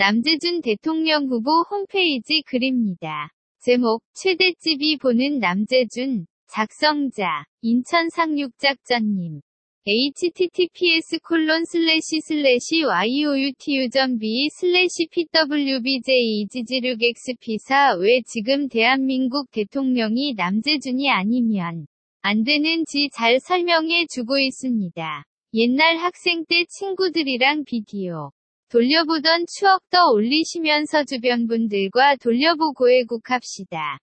남재준 대통령 후보 홈페이지 글입니다. 제목, 최대집이 보는 남재준, 작성자, 인천 상륙작전님. https 콜론 슬래시 슬래시 youtu.be 슬래시 pwbj 지지륙x피사 왜 지금 대한민국 대통령이 남재준이 아니면 안 되는지 잘 설명해 주고 있습니다. 옛날 학생 때 친구들이랑 비디오 돌려보던 추억 떠올리시면서 주변 분들과 돌려보고 애국합시다.